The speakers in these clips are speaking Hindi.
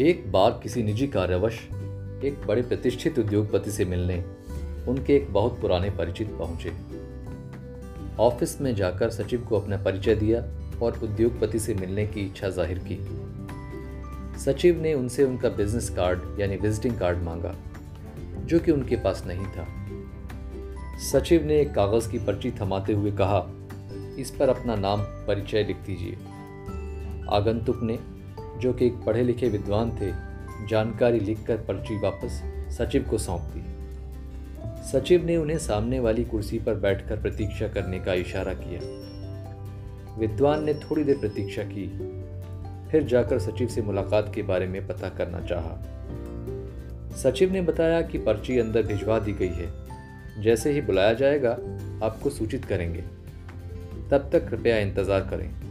एक बार किसी निजी कार्यवश एक बड़े प्रतिष्ठित उद्योगपति से मिलने, उनके एक बहुत पुराने परिचित पहुँचे। ऑफ़िस में जाकर सचिव को अपना परिचय दिया और उद्योगपति से मिलने की इच्छा ज़ाहिर की। सचिव ने उनसे उनका बिज़नेस कार्ड यानी विजिटिंग कार्ड मांगा, जो कि उनके पास नहीं था। सचिव ने एक कागज़ की पर्ची थमाते हुए कहा, इस पर अपना नाम, परिचय लिख दीजिए। आगंतुक ने जो कि एक पढ़े लिखे विद्वान थे, जानकारी लिखकर पर्ची वापस सचिव को सौंप दी सचिव ने उन्हें सामने वाली कुर्सी पर बैठकर प्रतीक्षा करने का इशारा किया। विद्वान ने थोड़ी देर प्रतीक्षा की, फिर जाकर सचिव से मुलाकात के बारे में पता करना चाहा। सचिव ने बताया कि पर्ची अंदर भिजवा दी गई है। जैसे ही बुलाया जाएगा, आपको सूचित करेंगे। तब तक कृपया इंतज़ार करें।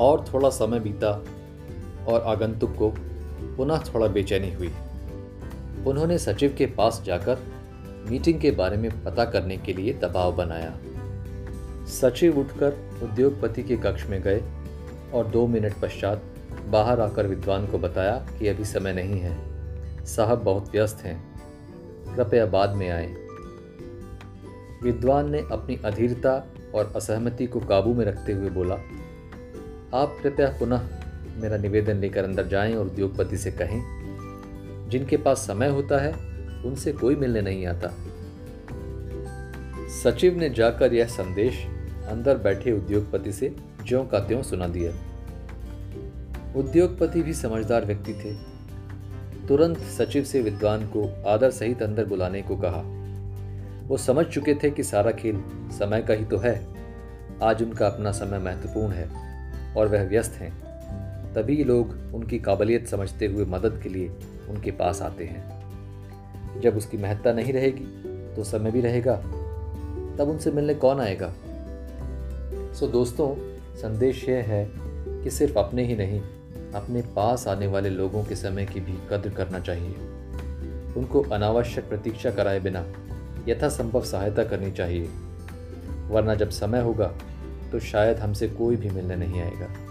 और थोड़ा समय बीता और आगंतुक को पुनः थोड़ा बेचैनी हुई। उन्होंने सचिव के पास जाकर मीटिंग के बारे में पता करने के लिए दबाव बनाया। सचिव उठकर उद्योगपति के कक्ष में गए और दो मिनट पश्चात बाहर आकर विद्वान को बताया कि अभी समय नहीं है। साहब बहुत व्यस्त हैं। कृपया बाद में आए। विद्वान ने अपनी अधीरता और असहमति को काबू में रखते हुए बोला आप कृपया पुनः मेरा निवेदन लेकर अंदर जाएँ और उद्योगपति से कहें, जिनके पास समय होता है, उनसे कोई मिलने नहीं आता। सचिव ने जाकर यह संदेश अंदर बैठे उद्योगपति से ज्यों का त्यों सुना दिया। उद्योगपति भी समझदार व्यक्ति थे। तुरंत सचिव से विद्वान को आदर सहित अंदर बुलाने को कहा। वो समझ चुके थे कि सारा खेल समय का ही तो है। आज उनका अपना समय महत्वपूर्ण है। और वह व्यस्त हैं। तभी लोग उनकी काबिलियत समझते हुए मदद के लिए उनके पास आते हैं। जब उसकी महत्ता नहीं रहेगी तो समय भी रहेगा। तब उनसे मिलने कौन आएगा? सो दोस्तों, संदेश यह है कि सिर्फ़ अपने ही नहीं, अपने पास आने वाले लोगों के समय की भी कद्र करना चाहिए। उनको अनावश्यक प्रतीक्षा कराए बिना यथासंभव सहायता करनी चाहिए। वरना जब समय होगा तो शायद हमसे कोई भी मिलने नहीं आएगा।